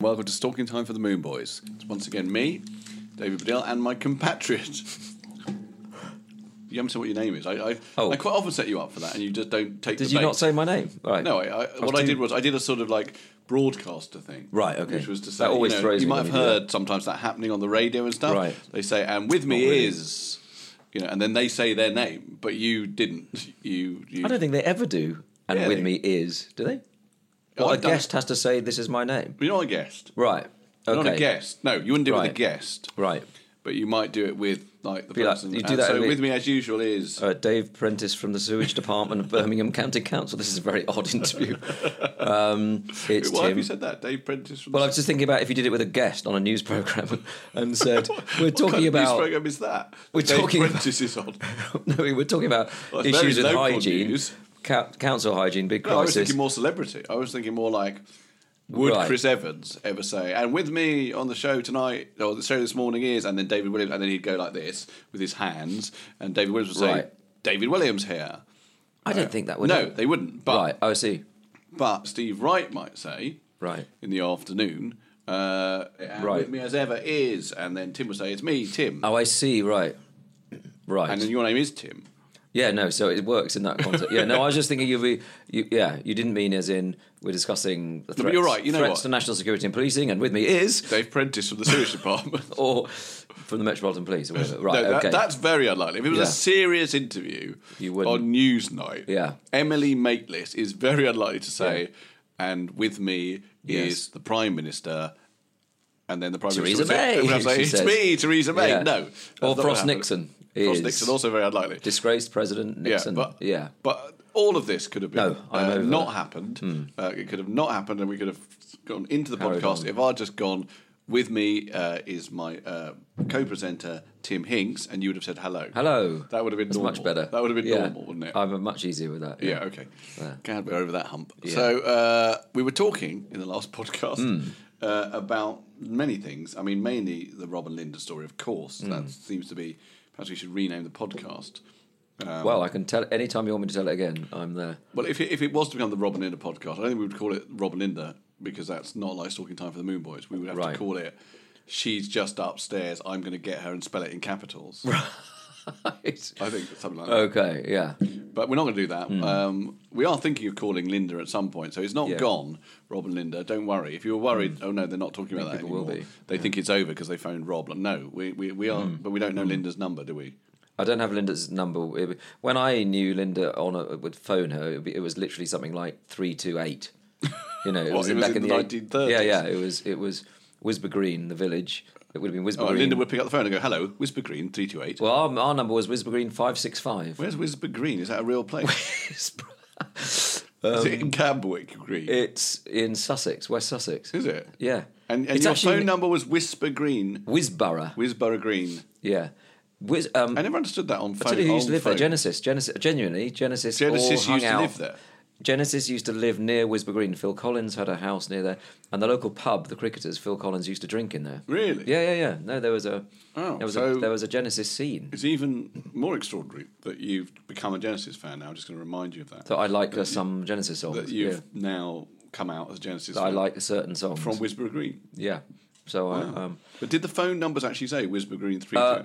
Welcome to Stalking Time for the Moon Boys. It's once again me, David Baddiel, and my compatriot. You haven't said what your name is. I, I, Oh. I quite often set you up for that, and you just don't take. Did the you bait. not say my name? Right. No, I, I, what I too- did was I did a sort of like broadcaster thing. Right, okay. Which was to say, That always you, know, throws you me might when have you do heard sometimes that happening on the radio and stuff. Right. They say, "And with me really. is," you know, and then they say their name, but you didn't. You, you I don't think they ever do. And Yeah, with they- me is, do they? Well, Well, a I've done- guest has to say, this is my name. You're not a guest. Right. You're Okay. Not a guest. No, you wouldn't do it with a guest. Right. But you might do it with like the Be like- person. you do and that so with- with me as usual is Uh, Dave Prentice from the Sewage Department of Birmingham County Council. This is a very odd interview. Um, it's Why have Tim. you said that, Dave Prentice? From Well, I was just thinking about if you did it with a guest on a news program and said, "We're what talking kind of about news program is that? We're Dave talking- Prentice is on. no, we're talking about Well, it's very issues with local hygiene, news. Cou- council hygiene, big No, I was thinking more celebrity. I was thinking more like. Would Right. Chris Evans ever say, and with me on the show tonight, or the show this morning is, and then David Williams, and then he'd go like this with his hands, and David Williams would say, Right. David Williams here. I don't think that would. no, they wouldn't. But, right. Oh, I see. but Steve Wright might say, Right. in the afternoon, uh, Right. with me as ever is, and then Tim would say, it's me, Tim. Oh, I see. Right. Right. And then your name is Tim. Yeah, no, so it works in that context. Yeah, no, I was just thinking you'd be, you, yeah, you didn't mean as in we're discussing the but threats, you're right, you know threats what? to national security and policing, and with me is, Dave Prentice from the sewage department. or from the Metropolitan Police, or whatever. Right, No, that- okay. that's very unlikely. If it was Yeah. a serious interview You wouldn't. on Newsnight, Yeah. Emily Maitlis is very unlikely to say, and with me Yes. is the Prime Minister. And then the Prime Theresa Minister would say- May, say, it's says. me, Theresa May. Yeah. No. Or Frost. Nixon Is- Nixon, also very unlikely. disgraced President Nixon. Yeah, but yeah. but all of this could have been No, uh, not that. Hmm. happened. Uh, it could have not happened, and we could have gone into the Carried podcast on. if I'd just gone. With me uh, is my uh, co-presenter Tim Hinks, and you would have said hello. Hello. That would have been That's normal. much better. That would have been Yeah. normal, wouldn't it? I'm much easier with that. yeah. Okay. Yeah. Glad we're over that hump. Yeah. So uh, we were talking in the last podcast Hmm. uh, about many things. I mean, mainly the Robin Linda story, of course. Hmm. That seems to be. We should rename the podcast. Um, Well, I can tell anytime you want me to tell it again. I'm there. Well, if it, if it was to become the Robin Linda podcast, I don't think we would call it Robin Linda because that's not like Stalking Time for the Moon Boys. We would have Right. to call it She's Just Upstairs. I'm going to get her and spell it in capitals. Right. I think something like that. okay. Yeah. But we're not going to do that. Um, we are thinking of calling Linda at some point, so it's not Hmm. Yeah. Hmm. gone, Robin Linda. Don't worry. If you were worried, oh no, they're not talking about that anymore. be. Hmm. They think it's over because they phoned Rob. No, we, we, we are, but we don't know Linda's number, do we? I don't have Linda's number. When I knew Linda on a, would phone her, it, it was literally something like three two eight. You know, it What, was it in was back in in the the 1930s? Yeah, yeah. It was it was Wisborough Green, the village. It would have been Wisber Oh, Green. Linda would pick up the phone and go, "Hello, Whisper Green, three two eight. well, our, our number was Wisborough Green five six five. Where's Whisper Green? Is that a real place? Whisper. Is it in Camberwick Green? It's in Sussex, West Sussex. Is it? Yeah. And, and your actually phone number was Whisper Green, Wisborough. Wisborough Green. Yeah. Um, I never understood that on I phone. tell you who used to live there. phone. Genesis. Genesis. Genuinely, Genesis. Genesis all hung used to out. live there. Genesis used to live near Wisborough Green. Phil Collins had a house near there, and the local pub, the Cricketers, Phil Collins used to drink in there. Really? Yeah, yeah, yeah. No, there was a Oh, there was so- a there was a Genesis scene. It's even more extraordinary that you've become a Genesis fan now. I'm just going to remind you of that. So I like uh, some Genesis songs. that you've yeah. now come out as a Genesis That I like certain songs from Wisborough Green. Yeah. So I, um, But did the phone numbers actually say Wisborough Green 3 Uh,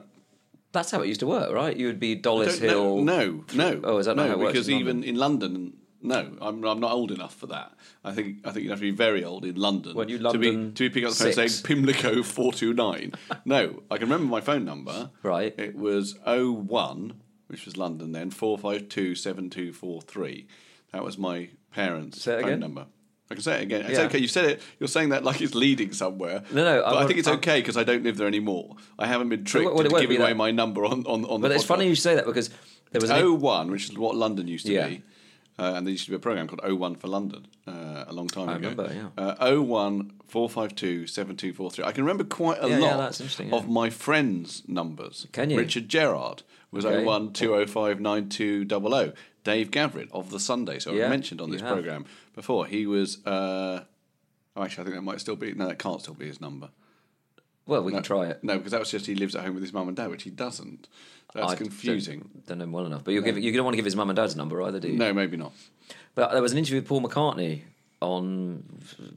that's how it used to work, right? You would be Dollis Hill. No, no. Oh, is that not no? how it works because even in London No, I'm, I'm not old enough for that. I think I think you'd have to be very old in London, you to be to be picking up the phone saying six. Pimlico four two nine. No, I can remember my phone number. Right. It was 01, which was London then, four five two seven two four three. That was my parents' phone again? number. I can say it again. It's Yeah. okay. You said it. You're saying that like it's leading somewhere. No, no, But I I, think it's okay because I don't live there anymore. I haven't been tricked well, it into giving away that. my number on on on. But the it's funny you say that because there was an. O oh one, which is what London used to Yeah. be, uh, and there used to be a program called 01 for London uh, a long time I ago. remember, yeah. Uh, O one four five two seven two four three. I can remember quite a Yeah, yeah, lot interesting, of my friends' numbers. Can you? Richard Gerard was Okay. O one two O five nine two double O. Dave Gavrit of the Sunday, so Yeah, I mentioned on this program before. He was. Uh, oh, actually, I think that might still be. No, that can't still be his number. Well, we can try it. No, because that was just he lives at home with his mum and dad, which he doesn't. That's I confusing. Don't, don't know him well enough. But you'll give, you don't want to give his mum and dad's number either, do you? No, maybe not. But there was an interview with Paul McCartney on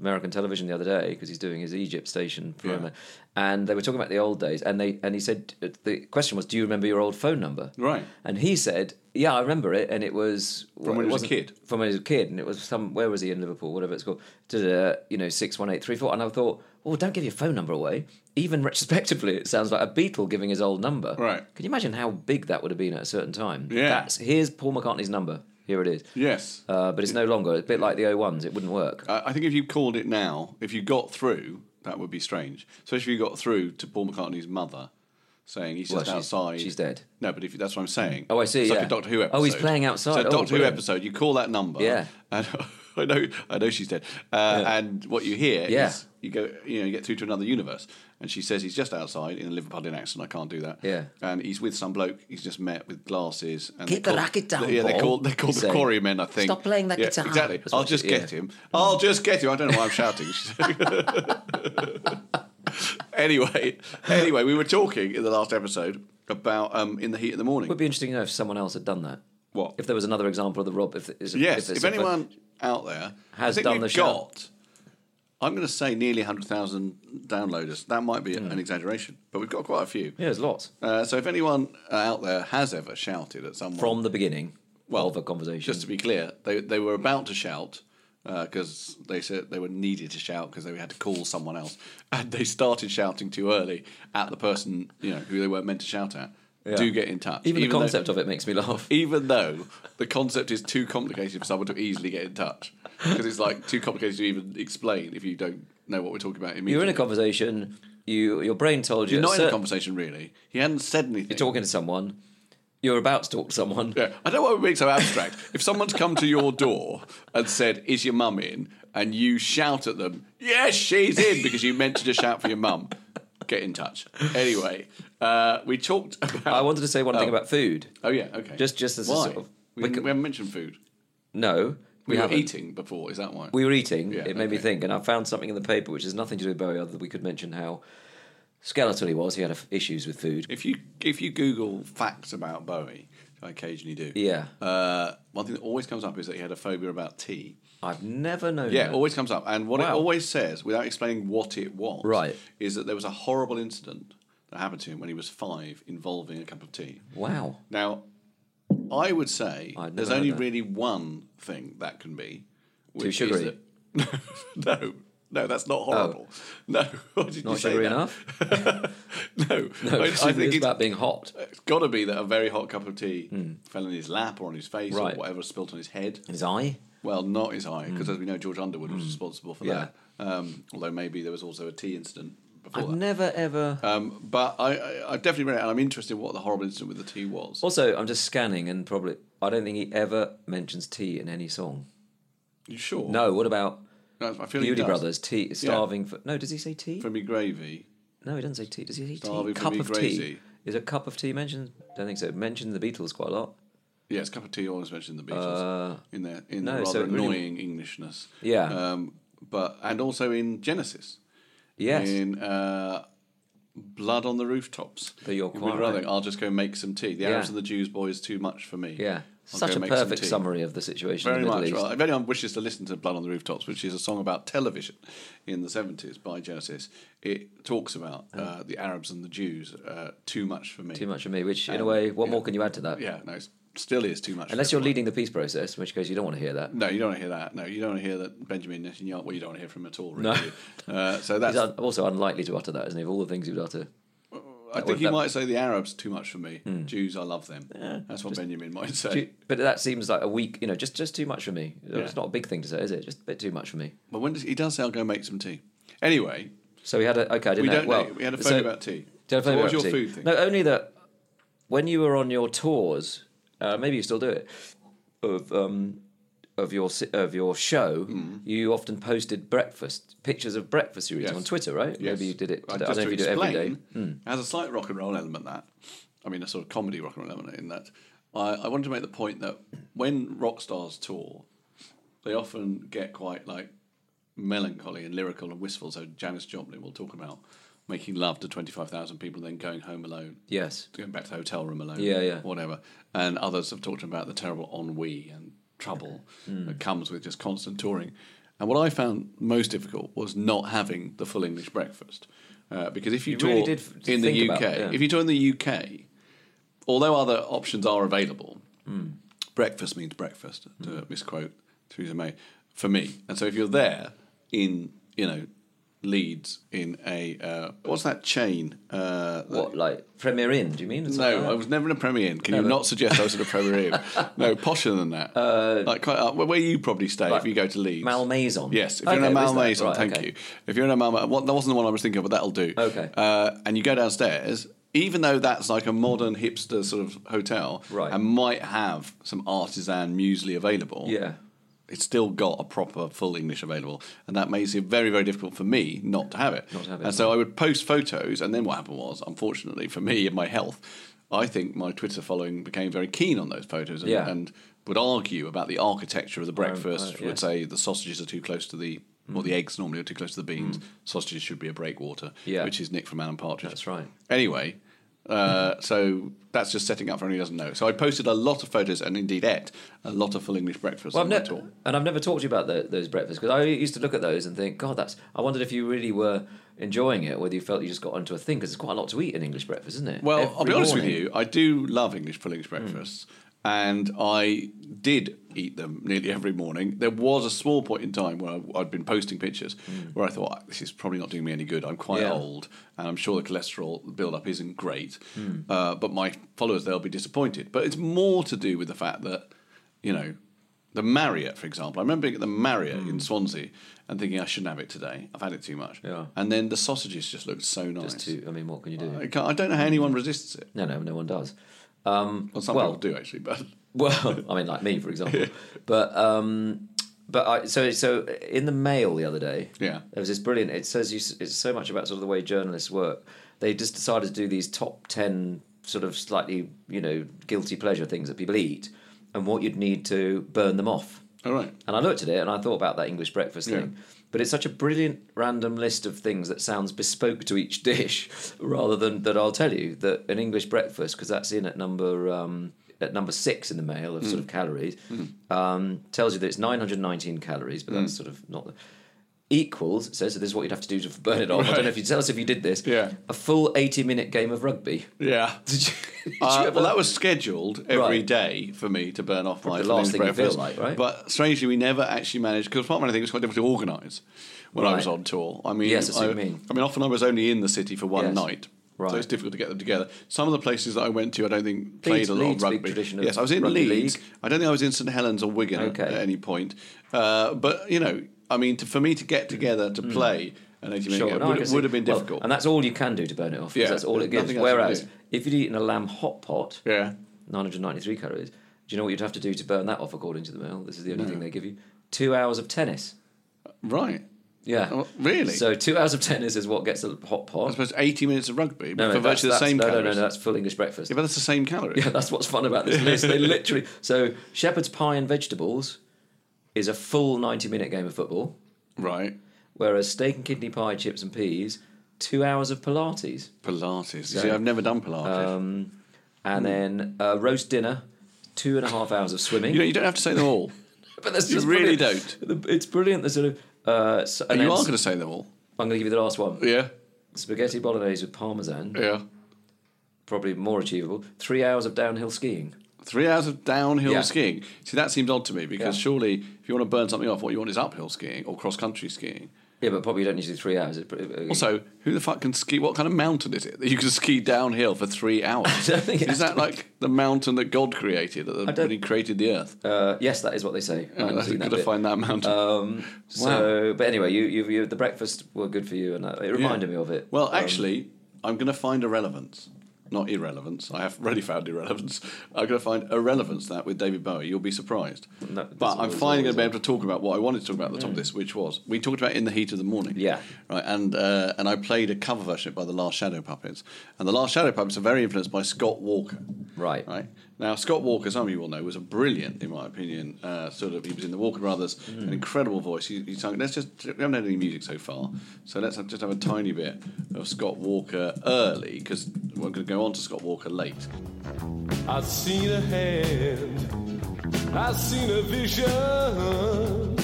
American television the other day because he's doing his Egypt station promo, Yeah. and they were talking about the old days. And they and he said uh, the question was, "Do you remember your old phone number?" Right. And he said, "Yeah, I remember it." And it was From when he was a kid? From when he was a kid, and it was some where was he in Liverpool, whatever it's called, you know, six one eight three four. And I thought, well, don't give your phone number away. Even retrospectively, it sounds like a Beatle giving his old number. Right. Can you imagine how big that would have been at a certain time? Yeah. That's here's Paul McCartney's number. Here it is. Yes. Uh, but it's no longer. It's a bit like the O1s. It wouldn't work. I I think if you called it now, if you got through, that would be strange. Especially if you got through to Paul McCartney's mother, saying he's Well, just she's- outside. she's dead. No, but if that's what I'm saying. Oh, I see, It's like yeah. a Doctor Who episode. Oh, he's playing outside. So Oh, Doctor Who episode, you call that number. Yeah. And I know, I know she's dead. Uh, And what you hear Yeah. is you go, you know, you get through to another universe, and she says he's just outside in a Liverpudlian accent. I can't do that. Yeah. And he's with some bloke he's just met with glasses. And Keep the call- racket down, Yeah, they Paul, call they call he's the quarrymen. I think. Stop playing that Yeah, guitar. Exactly. That's I'll just she- get yeah. him. I'll just get him. I don't know why I'm shouting. anyway, anyway, we were talking in the last episode about um, in the heat of the morning. It would be interesting to know if someone else had done that. What? If there was another example of the Rob. If, is, yes, it's if anyone out there Has done the show. got, I'm going to say nearly 100,000 downloaders. That might be Hmm. an exaggeration, but we've got quite a few. Yeah, there's lots. Uh, so if anyone uh, out there has ever shouted at someone From the beginning well, of a conversation. Just to be clear, they they were about to shout because they said they were needed to shout because they had to call someone else, and they started shouting too early at the person you know who they weren't meant to shout at. Do get in touch. Even, the though- concept of it makes me laugh. even though the concept is too complicated for someone to easily get in touch because it's like too complicated to even explain if you don't know what we're talking about immediately. You're in a conversation. You your brain told you. You're not in a conversation really. He hadn't said anything. You're talking to someone. You're about to talk to someone. Yeah, I don't know what would make so abstract. if someone's come to your door and said, "Is your mum in?" and you shout at them, "Yes, she's in," because you meant to just shout for your mum, get in touch. Anyway, uh, we talked about. I wanted to say one thing Oh. about food. Oh yeah, okay. Just- just as a why? sort of- we, we we haven't mentioned food. No, We, were haven't. eating before. Is that why? We were eating. Yeah, it made me okay. think, and I found something in the paper which has nothing to do with Bowie, other than we could mention how skeletal he was. He had f- issues with food. If you if you Google facts about Bowie, I occasionally do. Yeah. Uh, one thing that always comes up is that he had a phobia about tea. I've never known. Yeah, that. always comes up. And what it Wow. always says, without explaining what it was, Right. is that there was a horrible incident that happened to him when he was five involving a cup of tea. Wow. Now, I would say there's only really one thing that can be. which is sugary. that- no, no, that's not horrible. No, why did you Not say sugary that? enough. No, No, I, I think it's about being hot. It's got to be that a very hot cup of tea fell in his lap or on his face Hmm. Right. or whatever spilt on his head. His eye. Well, not his eye, because as we know, George Underwood was responsible for Hmm. Yeah. that. Um, although maybe there was also a tea incident I've that. never ever. Um, but I, I, I've definitely read it, and I'm interested in what the horrible incident with the tea was. Also, I'm just scanning, and probably I don't think he ever mentions tea in any song. you sure? No. What about No, I feel Beauty does. Brothers? Tea. Starving for. No. Does he say tea? For me gravy. No, he doesn't say tea. Does he say Starving tea? for Cup of crazy. tea. Is a cup of tea mentioned? Don't think so. Mentioned the Beatles quite a lot. Yes, cup of tea always mentioned the Beatles in their in Uh, no, their so rather really- annoying Englishness. Yeah. Um, but and also in Genesis. Yes. In uh, Blood on the Rooftops. But you're quite rather. I'll just go make some tea. The. Arabs and the Jews, boy is too much for me. Yeah. I'll Such a perfect summary of the situation Very in the Middle much. East. Well, if anyone wishes to listen to Blood on the Rooftops, which is a song about television in the 70s by Genesis, it talks about uh, the Arabs and the Jews. Uh, too much for me. Too much for me. Which, in a Um, way, what yeah. more can you add to that? Yeah, no, it's still is too much. Unless you're leading the peace process, in which case you don't want to hear that. No, you don't want to hear that. No, you don't want to hear that Benjamin Netanyahu. Well, you don't want to hear from him at all. No. Really. Uh, so He's that's. un- also unlikely to utter that, isn't he? Of all the things he would utter. I think he that- might say the Arabs too much for me. Jews, I love them. Yeah, that's what Benjamin might say. But that seems like a weak, you know, just just too much for me. It's not a big thing to say, is it? Just a bit too much for me. But when does, he does say, "I'll go make some tea." Anyway, So we had a okay. I didn't we know. don't well, know. We had a so- phone about tea. Did I So what was your tea? food thing? No, only that when you were on your tours, uh, maybe you still do it of um, of your of your show. Hmm. You often posted breakfast pictures of breakfast you Yes. on Twitter, right? Yes. Maybe you did it. Today. I just don't know if you do it every day. Explain, It has a slight rock and roll element that. I mean, a sort of comedy rock and roll element in that. I, I wanted to make the point that when rock stars tour, they often get quite like melancholy and lyrical and wistful. So Janis Joplin will talk about making love to twenty five thousand people, then going home alone. Yes. Going back to the hotel room alone. Yeah, yeah. Whatever. And others have talked about the terrible ennui and trouble Hmm. that comes with just constant touring. And what I found most difficult was not having the full English breakfast. Uh, because if you, You tour really did f- in the UK, it, yeah. if you tour in the UK, although other options are available, Hmm. breakfast means breakfast, to misquote Theresa May, for me. And so if you're there in, you know, Leeds in a, uh, what's that chain? Uh, that- What like Premier Inn? Do you mean? Something no, like? I was never in a Premier Inn. Can you not suggest I was in a Premier Inn? no, posher than that. Uh, like quite, uh, where you probably stay Like if you go to Leeds. Malmaison? Yes, if you're in a Okay, where's that? Malmaison, Right, thank okay. you. If you're in a Malmaison, well, that wasn't the one I was thinking of, but that'll do. Okay. Uh, and you go downstairs, even though that's like a modern hipster sort of hotel, Right. and might have some artisan muesli available. Yeah. It's still got a proper full English available, and that makes it very, very difficult for me not to have it. Not to have it. And so I would post photos, and then what happened was, unfortunately for me and my health, I think my Twitter following became very keen on those photos and, Yeah. and would argue about the architecture of the breakfast. yeah. Would say the sausages are too close to the, or the mm. eggs normally are too close to the beans. Mm. Sausages should be a breakwater, Yeah. which is Nick from Alan Partridge. That's right. Anyway, uh, so that's just setting up for anyone who doesn't know. So I posted a lot of photos and indeed ate a lot of full English breakfast Well, I've tour. and I've never talked to you about the, those breakfasts because I used to look at those and think, God, that's. I wondered if you really were enjoying it, whether you felt you just got onto a thing because there's quite a lot to eat in English breakfast, isn't it? Well, I'll be honest morning. with you. I do love English full English breakfasts, and I did eat them nearly every morning. There was a small point in time where I, I'd been posting pictures where I thought this is probably not doing me any good. I'm quite Yeah. old, and I'm sure the cholesterol build-up isn't great. Hmm. Uh, but my followers they'll be disappointed. But it's more to do with the fact that you know. The Marriott, for example. I remember being at the Marriott in Swansea and thinking I shouldn't have it today. I've had it too much. Yeah. And then the sausages just looked so nice. Just to, I mean, what can you do? I, I don't know how anyone resists it. no, no, no one does. Um, Well, some well, people do actually, but Well, I mean, like me, for example. But um, but I, so so in the Mail the other day, Yeah. there was this brilliant. It says you, it's so much about sort of the way journalists work. They just decided to do these top ten sort of slightly you know guilty pleasure things that people eat, and what you'd need to burn them off. all right. And I looked at it and I thought about that English breakfast Yeah. thing. But it's such a brilliant random list of things that sounds bespoke to each dish, rather than that I'll tell you that an English breakfast because that's in at number um, at number six in the mail of Hmm. sort of calories um, tells you that it's 919 calories, but that's sort of not the equals. It says so this is what you'd have to do to burn it off. I don't know if you'd tell us if you did this. Yeah. a full 80 minute game of rugby. Yeah. Did you? did you Uh, ever- well, that was scheduled every Right. day for me to burn off my the last thing you feel like, right? But strangely, we never actually managed because part of my thing was quite difficult to organise when I was on tour. I mean, Yes, I you mean. I mean, often I was only in the city for one Yes. night. Right. So it's difficult to get them together. Some of the places that I went to, I don't think played Leeds- a lot Leeds, of rugby. yes, I was in Leeds. league. I don't think I was in St Helens or Wigan at- Okay. at any point. Uh, but you know, I mean, to, for me to get together to play an 80 minute Mm. Sure, game no, would, would have been Well, difficult. and that's all you can do to burn it off. Yeah, that's all it gives. nothing else you can Whereas if you'd eaten a lamb hot pot, yeah. 993 calories. Do you know what you'd have to do to burn that off? According to the mail, this is the only thing they give you: two hours of tennis. Right. Yeah, Oh, really? So two hours of tennis is what gets a hot pot. I suppose 80 minutes of rugby, No, no, for virtually the same no, no, calories. no, no, that's full English breakfast. Yeah, but that's the same calories. Yeah, that's what's fun about this list. They literally so shepherd's pie and vegetables is a full 90 minute game of football, Right. whereas steak and kidney pie, chips and peas, two hours of Pilates. Pilates. So- see, I've never done Pilates. Um, and then uh, roast dinner, two and a half hours of swimming. you know, you don't have to say them all. but that's you really brilliant. The- It's brilliant. The sort of uh, so, and you then are going to say them all. I'm going to give you the last one. Yeah. Spaghetti bolognese with parmesan, Yeah. probably more achievable. Three hours of downhill skiing. Three hours of downhill Yeah. skiing. See, that seems odd to me because Yeah. surely if you want to burn something off, what you want is uphill skiing or cross country skiing. Yeah, but probably you don't need to do three hours. It- Also, who the fuck can ski? What kind of mountain is it that you can ski downhill for three hours? don't think it is that like the mountain that God created that- don't- when He created the earth? uh, yes, that is what they say. I Uh, haven't seen You've that got to find that mountain. Um, so, but anyway, you, you, you, the breakfast were good for you, and uh, it reminded me of it. Well, Um, actually, I'm going to find a relevance. Not irrelevance. I have already found irrelevance. I'm going to find irrelevance that with David Bowie. You'll be surprised. No, but I'm finally going to be able to talk about what I wanted to talk about at the top of this, which was we talked about in the heat of the morning. Yeah. Right. And uh, and I played a cover version by the Last Shadow Puppets, and the Last Shadow Puppets are very influenced by Scott Walker. Right. Right. Now, Scott Walker, some of you will know, was a brilliant, in my opinion, uh, sort of. He was in the Walker Brothers, Hmm. an incredible voice. He, he sung. Let's just we haven't had any music so far, so let's have, just have a tiny bit of Scott Walker early because we're going to go on to Scott Walker late. I've seen a hand, I've seen a vision.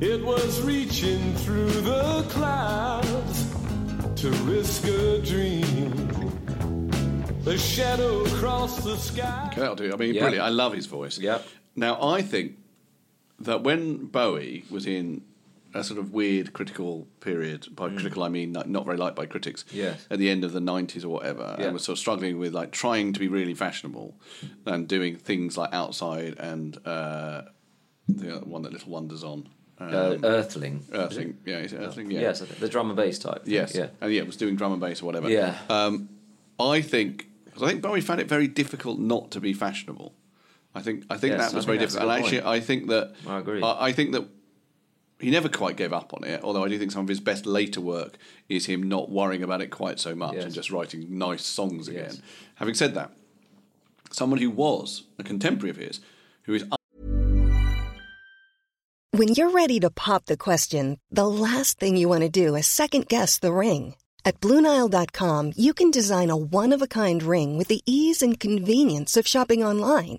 It was reaching through the clouds to risk a dream. The shadow across the sky. Okay, that'll do. I mean, Yeah. brilliant. I love his voice. Yep. Now, I think that when Bowie was in a sort of weird critical period, by critical I mean not, not very liked by critics, Mm. Yes. at the end of the 90s or whatever, Yeah. and was sort of struggling with like trying to be really fashionable and doing things like Outside and uh, the one that Little Wonders on. Um, uh, Earthling. Earthling, yeah, Earthling? Yeah. Yes, I think- the drum and bass type. Yes. Yeah. And yeah, it was doing drum and bass or whatever. Yeah. Um, I think because I think Bowie found it very difficult not to be fashionable. I think I think Yes, that was I very think that's a difficult. And actually, point. I think that I agree. I, I think that he never quite gave up on it. Although I do think some of his best later work is him not worrying about it quite so much Yes. and just writing nice songs again. Yes. Having said that, someone who was a contemporary of his, who is When you're ready to pop the question, the last thing you want to do is second guess the ring. At Bluenile.com, you can design a one of a kind ring with the ease and convenience of shopping online.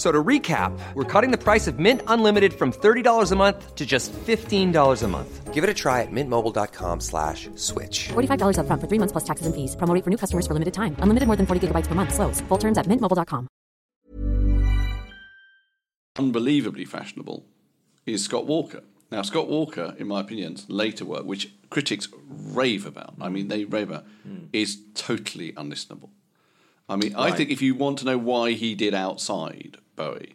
F- So to recap, we're cutting the price of Mint Unlimited from $30 a month to just $15 a month. Give it a try at mintmobile.com slash switch. $45 upfront for three months plus taxes and fees. Promo rate for new customers for limited time. Unlimited more than 40 gigabytes per month. Slows. Full terms at mintmobile.com. unbelievably fashionable is Scott Walker. Now, Scott Walker, in my opinion, later work, which critics rave about, I mean, they rave about, hmm. is totally unlistenable. I mean, I think if you want to know why he did Outside, Bowie,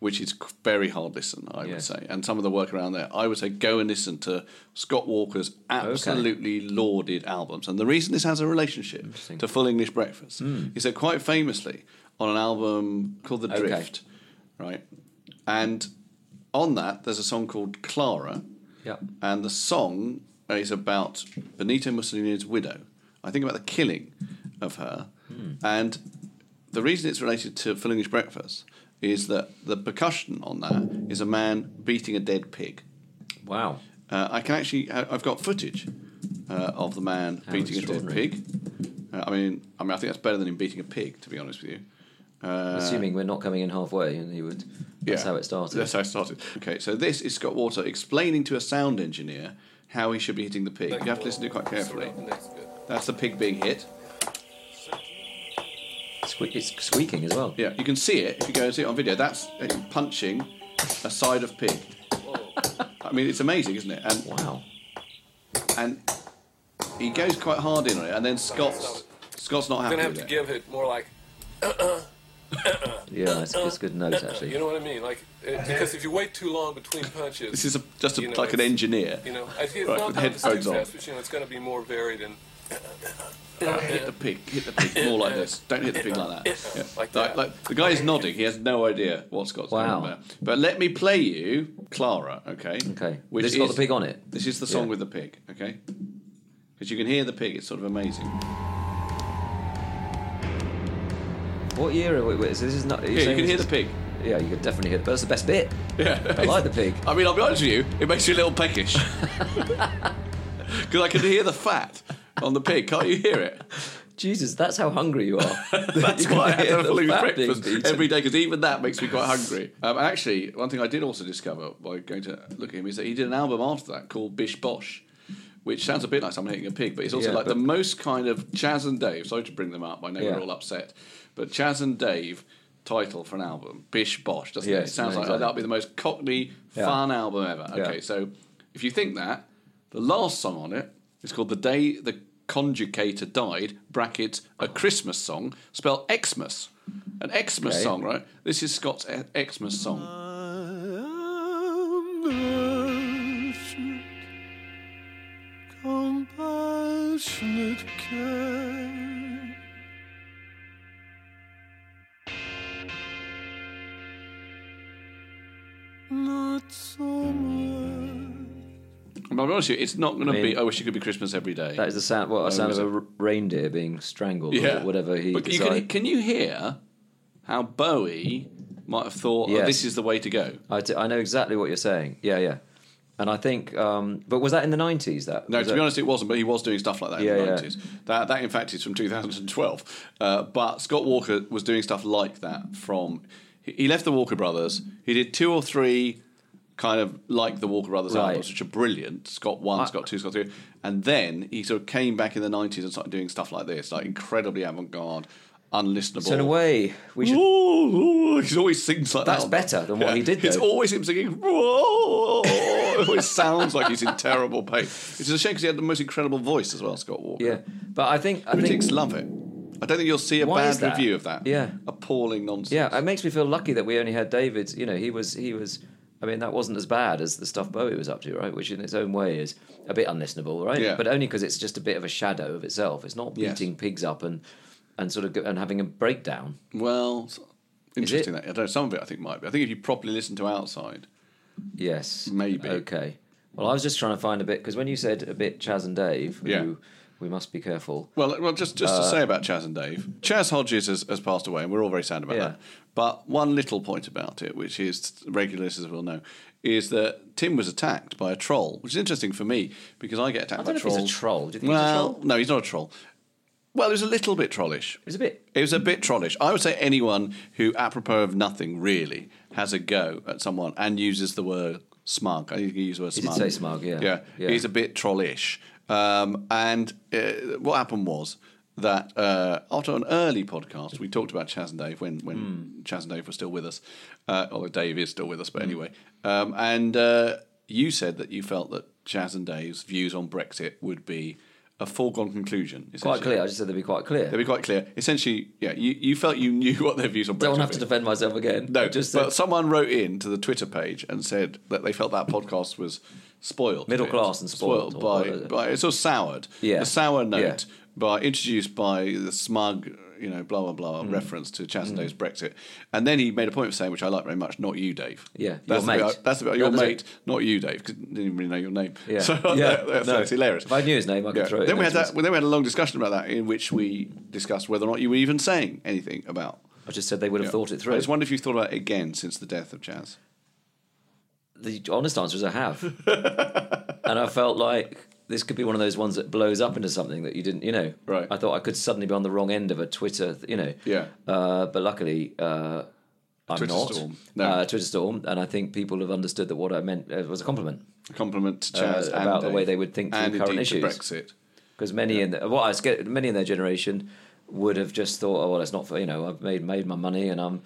which is very hard listen, I would say, and some of the work around there, I would say go and listen to Scott Walker's absolutely lauded albums. And the reason this has a relationship to Full English Breakfast hmm. is that quite famously on an album called The Okay. Drift, right? And on that, there's a song called Clara, Yeah. and the song is about Benito Mussolini's widow. I think about the killing of her. And the reason it's related to Full English Breakfast is that the percussion on that is a man beating a dead pig. Wow. Uh, I can actually, I- I've got footage uh, of the man How beating a dead pig. Uh, I mean, I mean, I think that's better than him beating a pig, to be honest with you. Uh, Assuming we're not coming in halfway, and he would. That's yeah, how it started. That's how it started. Okay, so this is Scott Walker explaining to a sound engineer how he should be hitting the pig. You have to listen to it quite carefully. That's the pig being hit. Sque- it's squeaking as well. Yeah, you can see it if you go and see it on video. That's uh, punching a side of pig. I mean, it's amazing, isn't it? And Wow. and he goes quite hard in on it, and then Scott's Scott's not I'm happy gonna have with to it. give it more like. Yeah, it's, it's a good note actually. You know what I mean? Like it, because if you wait too long between punches, This is a, just a, you know, like an it's- engineer. You know, I think Right, not with not the headphones stick on. fest, but you know, it's going to be more varied and. Uh, hit the pig, hit the pig, more like this. Don't hit the pig like that. Yeah. Like that. like, the guy is nodding. He has no idea what Scott's Wow. talking about. But let me play you Clara, okay? Okay. Which This got the pig on it? This is the song Yeah. with the pig, okay? Because you can hear the pig. It's sort of amazing. What year are we? wait, this is not. Yeah, you can hear the pig. Yeah, you could definitely hear it. But that's the best bit. Yeah, I like the pig. I mean, I'll be honest with you, it makes you a little peckish. Because I can hear the fat on the pig. Can't you hear it? Jesus, that's how hungry you are. That's why I had the fully breakfast every day because even that makes me quite hungry. Um, actually, one thing I did also discover by going to look at him is that he did an album after that called Bish Bosh, which sounds a bit like someone hitting a pig, but it's also Yeah, like the most kind of Chas and Dave. Sorry to bring them up. I know Yeah. we're all upset, but Chas and Dave title for an album Bish Bosh doesn't it? It Yes, sounds like that'd be the most cockney Yeah. fun album ever. Yeah. Okay, so if you think that, the last song on it is called "The Day the Conducator Died." Brackets a Christmas song, spelled Xmas, an Xmas Okay. song, right? This is Scott's Xmas song. Compassionate care. Not so much. I'm I'll be honest with you, it's not going to be. I wish it could be Christmas every day. That is the sound. What a sound of a r- reindeer being strangled, yeah, or whatever he But you can, can you hear how Bowie might have thought, oh, "This is the way to go"? I, d- I know exactly what you're saying. Yeah, yeah. And I think, um, but was that in the nineties? That No, to that- be honest, it wasn't. But he was doing stuff like that Yeah, in the yeah. nineties. That, that in fact, is from 2012. Uh, but Scott Walker was doing stuff like that from. He left the Walker Brothers. He did two or three kind of like the Walker Brothers Right. albums, which are brilliant. Scott one, I- Scott two, Scott three, and then he sort of came back in the nineties and started doing stuff like this, like incredibly avant-garde, unlistenable. So in a way, we should. Ooh, ooh, he always sings like That's that. better than what he did, It's always him singing. It always sounds like he's in terrible pain. It's a shame because he had the most incredible voice as well, Scott Walker. Yeah, but I think I think Critics love it. I don't think you'll see a Why bad review of that. Yeah. appalling nonsense. Yeah, it makes me feel lucky that we only had David. You know, he was he was. I mean, that wasn't as bad as the stuff Bowie was up to, right? Which in its own way is a bit unlistenable, right? Yeah. But only because it's just a bit of a shadow of itself. It's not Yes. beating pigs up and and sort of go, and having a breakdown. Well, interesting that I don't know. Some of it I think might be. I think if you properly listen to Outside, Yes, Maybe. Okay. Well, I was just trying to find a bit because when you said a bit Chas and Dave, who Yeah. we must be careful. Well, well, just just Uh, to say about Chas and Dave, Chas Hodges has, has passed away, and we're all very sad about Yeah. that. But one little point about it, which is regular listeners will know, is that Tim was attacked by a troll, which is interesting for me because I get attacked I by trolls. he's a troll. Do you think he's a well, troll? no, he's not a troll. Well, it was a little bit trollish. It was a bit. It was a bit trollish. I would say anyone who, apropos of nothing, really has a go at someone and uses the word smug. I think he used the word He did smug. say smug, yeah. Yeah, Yeah. he's a bit trollish. Um, and uh, what happened was that uh, after an early podcast, we talked about Chas and Dave when, when Hmm. Chas and Dave were still with us, uh, although Dave is still with us, but anyway. Um, and uh, you said that you felt that Chas and Dave's views on Brexit would be a foregone conclusion. Quite clear. I just said they'd be quite clear. They'd be quite clear. Essentially, yeah, you, you felt you knew what their views on Brexit Don't have to defend myself again. No, just but said- someone wrote in to the Twitter page and said that they felt that podcast was spoiled. Middle class and spoiled, or by, what is it? by it's sort of soured. Yeah. The sour note Yeah. By introduced by the smug, you know, blah blah blah Mm. reference to Chas and Dave's Brexit, and then he made a point of saying, which I like very much, not you, Dave. Yeah, that's your mate. Bit, that's No, your mate, not you, Dave, because didn't even really know your name. Yeah. so Yeah, that's, no. that's hilarious. If I knew his name, I could throw it Then we had that. to Then we had a long discussion about that, in which we discussed whether or not you were even saying anything about. I just said they would have Yeah. thought it through. I just wonder if you thought about it again since the death of Chas. The honest answer is I have, and I felt like this could be one of those ones that blows up into something that you didn't, you know. Right. I thought I could suddenly be on the wrong end of a Twitter, you know. Yeah. Uh, but luckily, uh, I'm Twitter not. storm. No. Uh, Twitter storm, and I think people have understood that what I meant uh, was a compliment. A compliment to Uh, Chas about the Dave. way they would think through and current indeed to issues. Brexit. because many in the, what I scared, many in their generation would have just thought, oh well, it's not for you know I've made made my money and I'm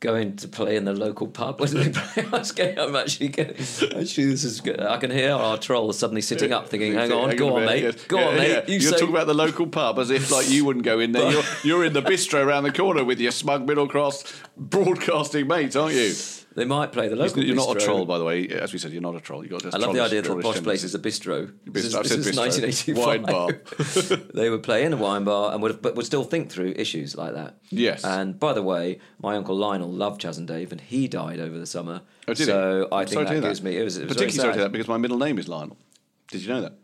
going to play in the local pub. Did they play? I was getting, I'm actually getting. Actually, this is good. I can hear our troll suddenly sitting up, thinking, "Hang on, go on, mate, Yes. go Yeah, on, mate." yeah. You You're say talking about the local pub as if like you wouldn't go in there. You're, you're in the bistro around the corner with your smug middle class broadcasting mates, aren't you? They might play the local. You're not a troll, by the way. As we said, you're not a troll. You got. I love the idea that the posh place is a bistro. This is, Bistro. This said is bistro. 1985. Wine bar. they would play in a wine bar and would, but would still think through issues like that. Yes. And by the way, my uncle Lionel loved Chas and Dave, and he died over the summer. Oh, did so he? I I'm think sorry to that gives me. It was, it was particularly sorry to that because my middle name is Lionel. Did you know that?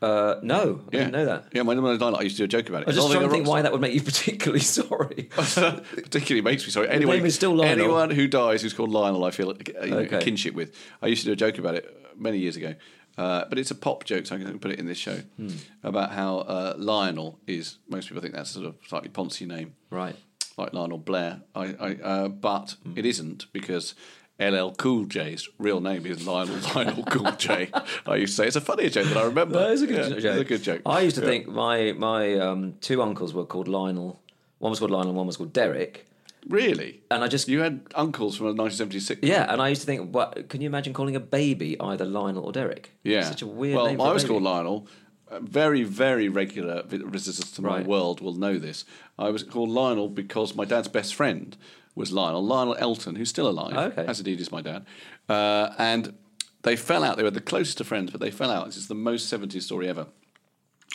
Uh, no, I didn't know that. Yeah, name is I used to do a joke about it. I was just trying to think why that would make you particularly sorry. particularly makes me sorry. Anyway, name is still Lionel. anyone who dies who's called Lionel, I feel uh, you know, Okay. kinship with. I used to do a joke about it many years ago, uh, but it's a pop joke, so I can put it in this show Hmm. about how uh, Lionel is. Most people think that's a sort of slightly poncy name, right? Like Lionel Blair. I, I uh, but Hmm. it isn't because. LL Cool J's real name is Lionel Lionel Cool J. I used to say it's a funnier joke than I remember. That is a good Yeah, joke. It's a good joke. I used to Yeah. think my my um, two uncles were called Lionel. One was called Lionel, and one was called Derek. Really? And I just you had uncles from 1976. Yeah, and I used to think, what can you imagine calling a baby either Lionel or Derek? Yeah, such a weird Well, name. For I was called Lionel. Uh, very, very regular vi- visitors to my Right. world will know this. I was called Lionel because my dad's best friend was Lionel, Lionel Elton, who's still alive, Okay. as indeed is my dad. Uh, and they fell out. They were the closest of friends, but they fell out. This is the most 70s story ever.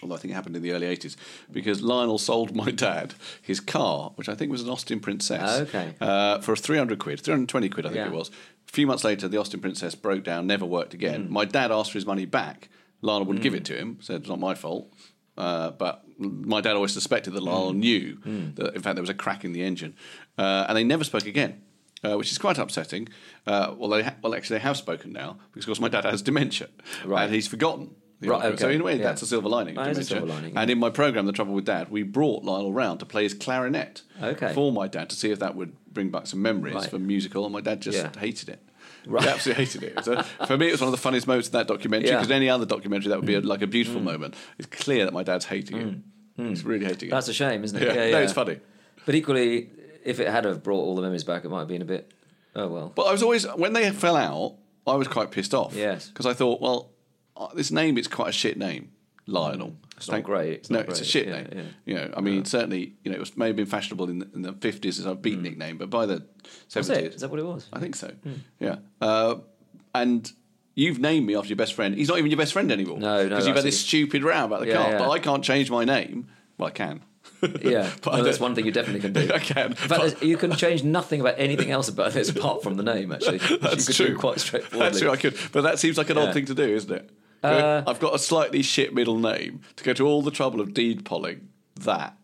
Although I think it happened in the early 80s, because Lionel sold my dad his car, which I think was an Austin Princess, Okay. uh, for 300 quid, 320 quid, I think Yeah. it was. A few months later, the Austin Princess broke down, never worked again. My dad asked for his money back. Lionel wouldn't give it to him, said it's not my fault. Uh, but my dad always suspected that Lionel knew that, in fact, there was a crack in the engine. Uh, and they never spoke again. Uh, which is quite upsetting. Uh, well, they ha- well, actually, they have spoken now because, of course, my dad has dementia, Right. and he's forgotten. the Right, argument. So okay, in a way, yeah. that's a silver lining. of That is a dementia. silver lining, And in my program, The Trouble with Dad, we brought Lionel round to play his clarinet Okay. for my dad to see if that would bring back some memories Right. for musical. And my dad just Yeah. hated it. Right. He absolutely hated it. So for me, it was one of the funniest moments in that documentary Yeah. because any other documentary that would be a, like a beautiful mm. moment. It's clear that my dad's hating it. Mm. Mm. He's really hating it. That's a shame, isn't it? Yeah. No, it's funny. But equally, if it had have brought all the memories back, it might have been a bit. Oh well. But I was always when they fell out, I was quite pissed off. Yes. because I thought, well, uh, this name is quite a shit name, Lionel. It's not great. It's no, not it's a shit Yeah, name. yeah. You know, I mean, certainly, you know, it was may have been fashionable in the, in the fifties as a beat nickname, but by the Was seventies, it? Is that what it was? I think so. Yeah, uh, and. You've named me after your best friend. He's not even your best friend anymore. No, no, Because you've had this stupid row about the Yeah, car. yeah. But I can't change my name. Well, I can. Yeah, But no, that's one thing you definitely can do. I can. In fact, you can change nothing about anything else about this apart from the name. Actually, That's you could true. do quite straightforwardly. That's true. I could, but that seems like an Yeah. odd thing to do, isn't it? Uh, I've got a slightly shit middle name to go to all the trouble of deed polling that.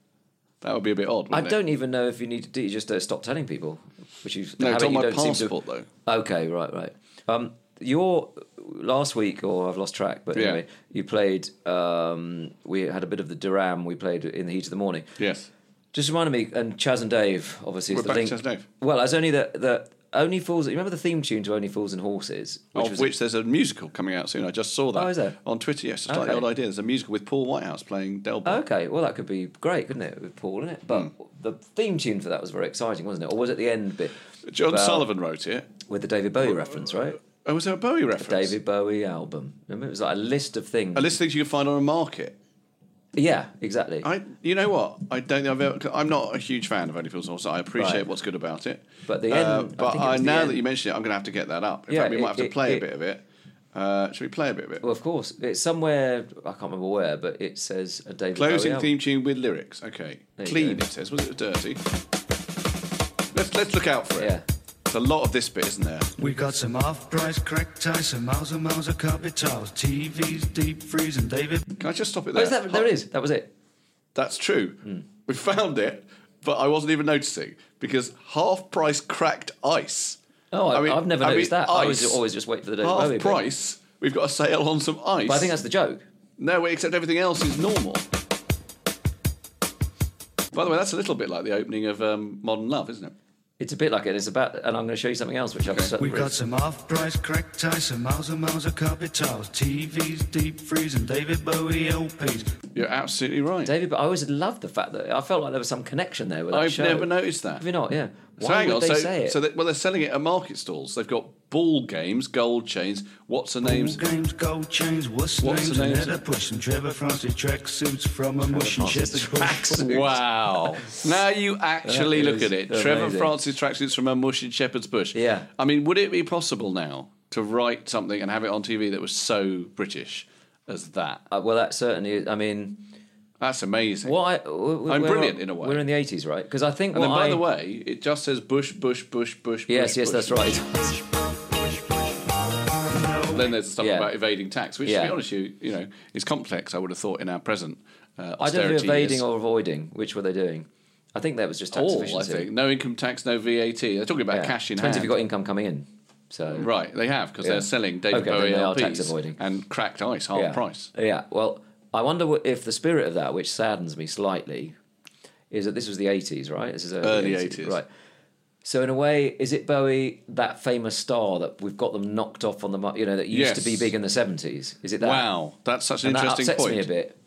That would be a bit odd. I don't It? even know if you need to do. You just uh, stop telling people, which you No, it's on my don't to- passport though. Okay, right, right. Um, your last week, or I've lost track, but Yeah. anyway, you played. Um, we had a bit of the Duran. We played in the heat of the morning. Yes. Just reminded me, and Chas and Dave, obviously, We're is the link. Chas and Dave. Well, as only the the only fools. You remember the theme tune to Only Fools and Horses, of was which there's a musical coming out soon. I just saw that. Oh, is there? On Twitter, yes. It's a slightly Okay. odd idea. There's a musical with Paul Whitehouse playing Delbert. Okay, well that could be great, couldn't it, with Paul in it? But Hmm. the theme tune for that was very exciting, wasn't it? Or was it the end bit? John about- Sullivan wrote it. with the David Bowie reference, right? Oh, was there a Bowie reference? David Bowie album. Remember, it was like a list of things. A list of things you can find on a market. Yeah, exactly. I, you know what? I don't I've ever. I'm not a huge fan of Only Fools and Horses. I appreciate Right. what's good about it. But the Uh, end- I but it I, the now end. that you mention it, I'm going to have to get that up. In Yeah, fact, we it- might have to it- play a bit of it. Uh, should we play a bit of it? Well, of course, it's somewhere I can't remember where, but it says a David Closing Bowie album. theme tune with lyrics. Okay. There Clean. It says. Was it dirty? Let's let's look out for it. Yeah. There's a lot of this bit, isn't there? We got some off-price crack ties, some miles and miles of carpet towels, TVs, deep freeze, and David. Can I just stop it Oh, there? is that, there it is. That was it. That's true. Hmm. We found it, but I wasn't even noticing because half price cracked ice. Oh, I, mean- I've never I mean, noticed that. I was always just wait for the David half Bowie. bit. price. We've got a sale on some ice. But I think that's the joke. No, except everything else is normal. By the way, that's a little bit like the opening of um, Modern Love, isn't it? It's a bit like it. It's about, and I'm going to show you something else, which I've. We got some off-price crack ties, some miles and miles of carpet towels, TVs, deep freeze, and David Bowie LPs. You're absolutely right. David, but I always loved the fact that I felt like there was some connection there with that I've show. never noticed that. Have you not? Yeah. Why so hang would on. they so, say it? so they, well, they're selling it at market stalls. They've got ball games, gold chains. What's the names? Games, gold chains, what's, What's names, the names? and push and Trevor Francis track suits from a mush and shepherd's bush. Wow! now you actually That look at is it. Trevor amazing. Francis tracksuits from a mush in Shepherd's Bush. Yeah. I mean, would it be possible now to write something and have it on TV that was so British as that? Uh, well, that certainly. Is, I mean, That's amazing. what? I, w- I'm we're- brilliant in a way. We're in the eighties, right? Because I think. And then, by I- the way, it just says Bush, Bush, Bush, Bush. Yes, Bush, yes, Bush. that's right. Then there's the stuff Yeah. about evading tax, which, to be honest, you you know, is complex. I would have thought in our present uh, I don't know evading years. or avoiding. Which were they doing? I think that was just tax all. I think no income tax, no VAT. They're talking about Yeah. cash in Depends hand. if you've got income coming in. So Right, they have because Yeah. they're selling David Okay, Bowie LPs tax avoiding. and cracked ice half yeah. price. Yeah. Well, I wonder if the spirit of that, which saddens me slightly, is that this was the eighties, right? This is Early 80s. right? So in a way, is it Bowie, that famous star that we've got them knocked off on the, you know, that used to be big in the seventies? Is it that? Wow, that's such an and that interesting upsets point. me a bit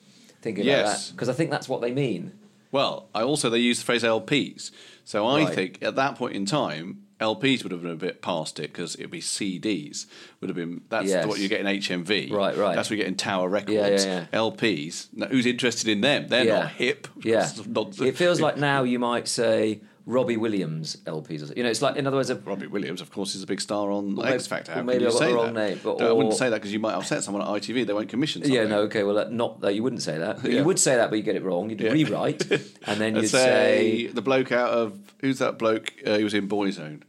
thinking Yes. about that because I think that's what they mean. Well, I also they use the phrase LPs, so I Right. think at that point in time. LPs would have been a bit past it because it'd be CDs. Would have been that's Yes. what you get in HMV. Right, right. That's what you get in Tower Records. Yeah, yeah, yeah. LPs. Now, who's interested in them? They're not hip. Yeah, not- it feels like now you might say Robbie Williams LPs. You know, it's like in other words, a, Robbie Williams, of course, is a big star on Well, X Factor. well, maybe I've got the wrong that? name, but- No, I wouldn't say that because you might upset someone at ITV. They won't commission something. yeah, no, okay, well, not that you wouldn't say that. Yeah. You would say that, but you get it wrong. You'd Yeah. rewrite, and then you'd say, say the bloke out of who's that bloke? Uh, he was in Boyzone.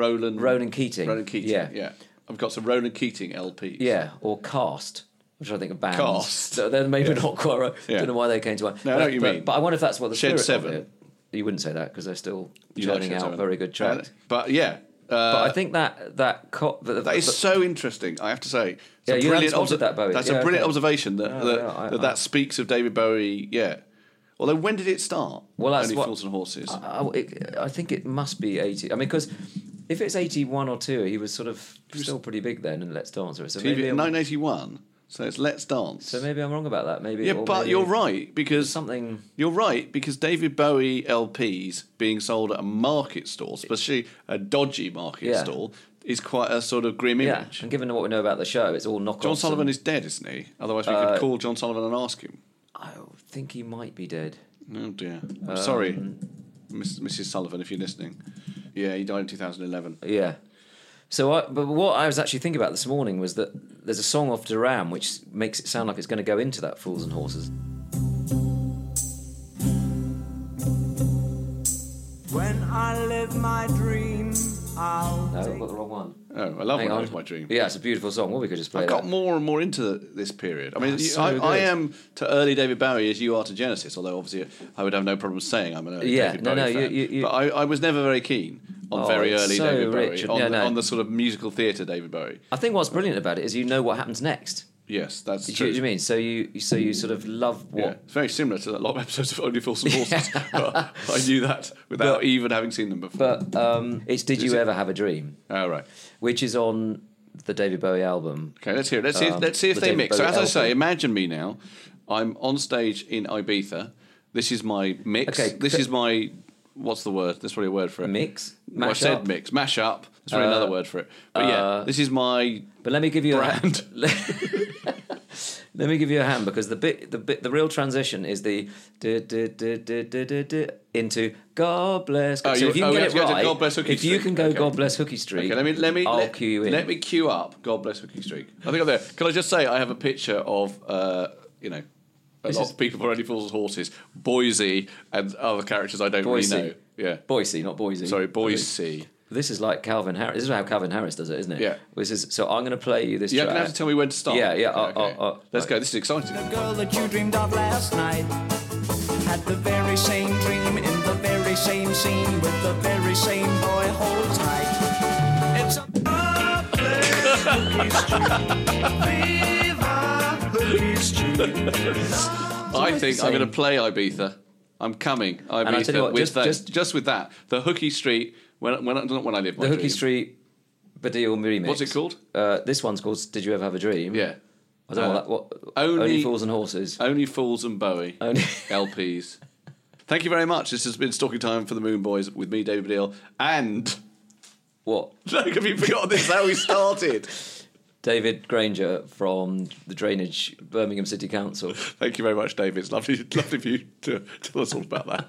Roland. Ronan Keating. Roland Keating. Yeah. Yeah, I've got some Roland Keating LPs. Yeah, or cast, which I think are bands. Cast. So they're maybe not quite right. Yeah. Don't know why they came to mind. No, I know but, what you but- mean. But I wonder if that's what the Shed spirit Seven. of it. You wouldn't say that because they're still You churning out Seven. very good tracks. Uh, but yeah, uh, but I think that that co- the, that is the- so interesting. I have to say, It's Yeah, a brilliant spotted that, Bowie. That's Yeah, a brilliant okay. observation that Oh, that, yeah, I- that, I- that speaks of David Bowie. Yeah. Although when did it start? Well, that's Only what- Fools and Horses. I, I- I think it must be 80. I mean, because if it's 81 or 2, he was sort of still pretty big then in Let's Dance. So TV maybe, I'm, 1981. So it's Let's Dance. so maybe I'm wrong about that. Maybe yeah, but maybe you're right because something. You're right because David Bowie LPs being sold at a market stall, especially a dodgy market Yeah. stall, is quite a sort of grim image. Yeah, and given what we know about the show, it's all knockoffs. John Sullivan and- is dead, isn't he? Otherwise, we Uh, could call John Sullivan and ask him. I think he might be dead. Oh dear. I'm Um, sorry, Mrs. Sullivan, if you're listening. Yeah, he died in 2011. Yeah. So, I, but what I was actually thinking about this morning was that there's a song off Duran which makes it sound like it's going to go into that Fools and Horses. When I live my dream, I'll No, I've got the wrong one. Oh, I love Hang When I on. My Dream. Yeah, it's a beautiful song. Well, we could just play I've that. got more and more into this period. I mean, you- so I, I am to early David Bowie as you are to Genesis, although obviously I would have no problem saying I'm an early Yeah, David no, Bowie no, you- fan. you- you- But I, I was never very keen on Oh, very early so David rich. Bowie, on, Yeah, no. on the sort of musical theatre David Bowie. I think what's brilliant about it is you know what happens next. Yes, that's Do you, true. do you mean? So you so you sort of love what Yeah, it's very similar to a lot of episodes of Only Fools and Horses. but I knew that without But- even having seen them before. But um, it's Did You it- Ever Have a Dream? oh, right. Which is on the David Bowie album. Okay, let's hear it. Let's see. If, Um, let's see if the they David mix. So, Bowie as I say, imagine me now. I'm on stage in Ibiza. This is my mix. Okay, This is my. What's the word? There's probably a word for it. Mix? Well, I said up? mix. Mash up. There's probably Uh, another word for it. But yeah, uh, this is my. But let me give you Brand. a let me give you a hand because the bit the bit the real transition is the du- du- du- du- du- du- du- into God bless. Oh, so you- if you oh, can we get it go to right, God Bless Hooky if you Street. can go Okay. God bless Street, Okay, let me let me I'll let, cue you in. let me cue up. God bless Hooky Street. I think I'm there. Can I just say I have a picture of uh, you know. A lot is- of people for Only Fools and Horses, Boise, and other characters I don't Boise. really know. Yeah, Boise, not Boise. sorry, Boise. This is like Calvin Harris. This is how Calvin Harris does it, isn't it? Yeah. This is so. I'm going to play you this. You're gonna have to tell me when to start. Yeah, yeah. Okay, uh, okay. uh, uh, Let's go. This is exciting. The girl that you dreamed of last night had the very same dream in the very same scene with the very same boy. Hold tight. It's a place, Hooky Street. Viva Hooky Street. I think I'm going to play Ibiza. I'm coming. Ibiza I tell you what, with just- that, just- just with that. The Hooky Street. When when not when I live my The Hooky dream. Street Baddiel remix. What's it called? Uh, this one's called "Did You Ever Have a Dream?" Yeah. I don't know Uh, what, that, what only- only fools and horses. Only Fools and Bowie Only LPs. Thank you very much. This has been Stalking Time for the Moon Boys with me, David Baddiel, and What? like, have you forgotten this? How we started? David Granger from the Drainage Birmingham City Council. Thank you very much, David. It's lovely, lovely of you to tell us all about that.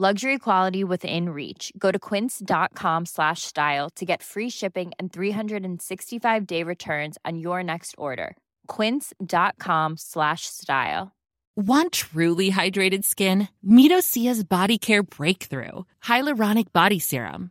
Luxury quality within reach. Go to quince.com slash style to get free shipping and 365 day returns on your next order. Quince.com slash style. Want truly hydrated skin? Meet Body Care Breakthrough Hyaluronic Body Serum.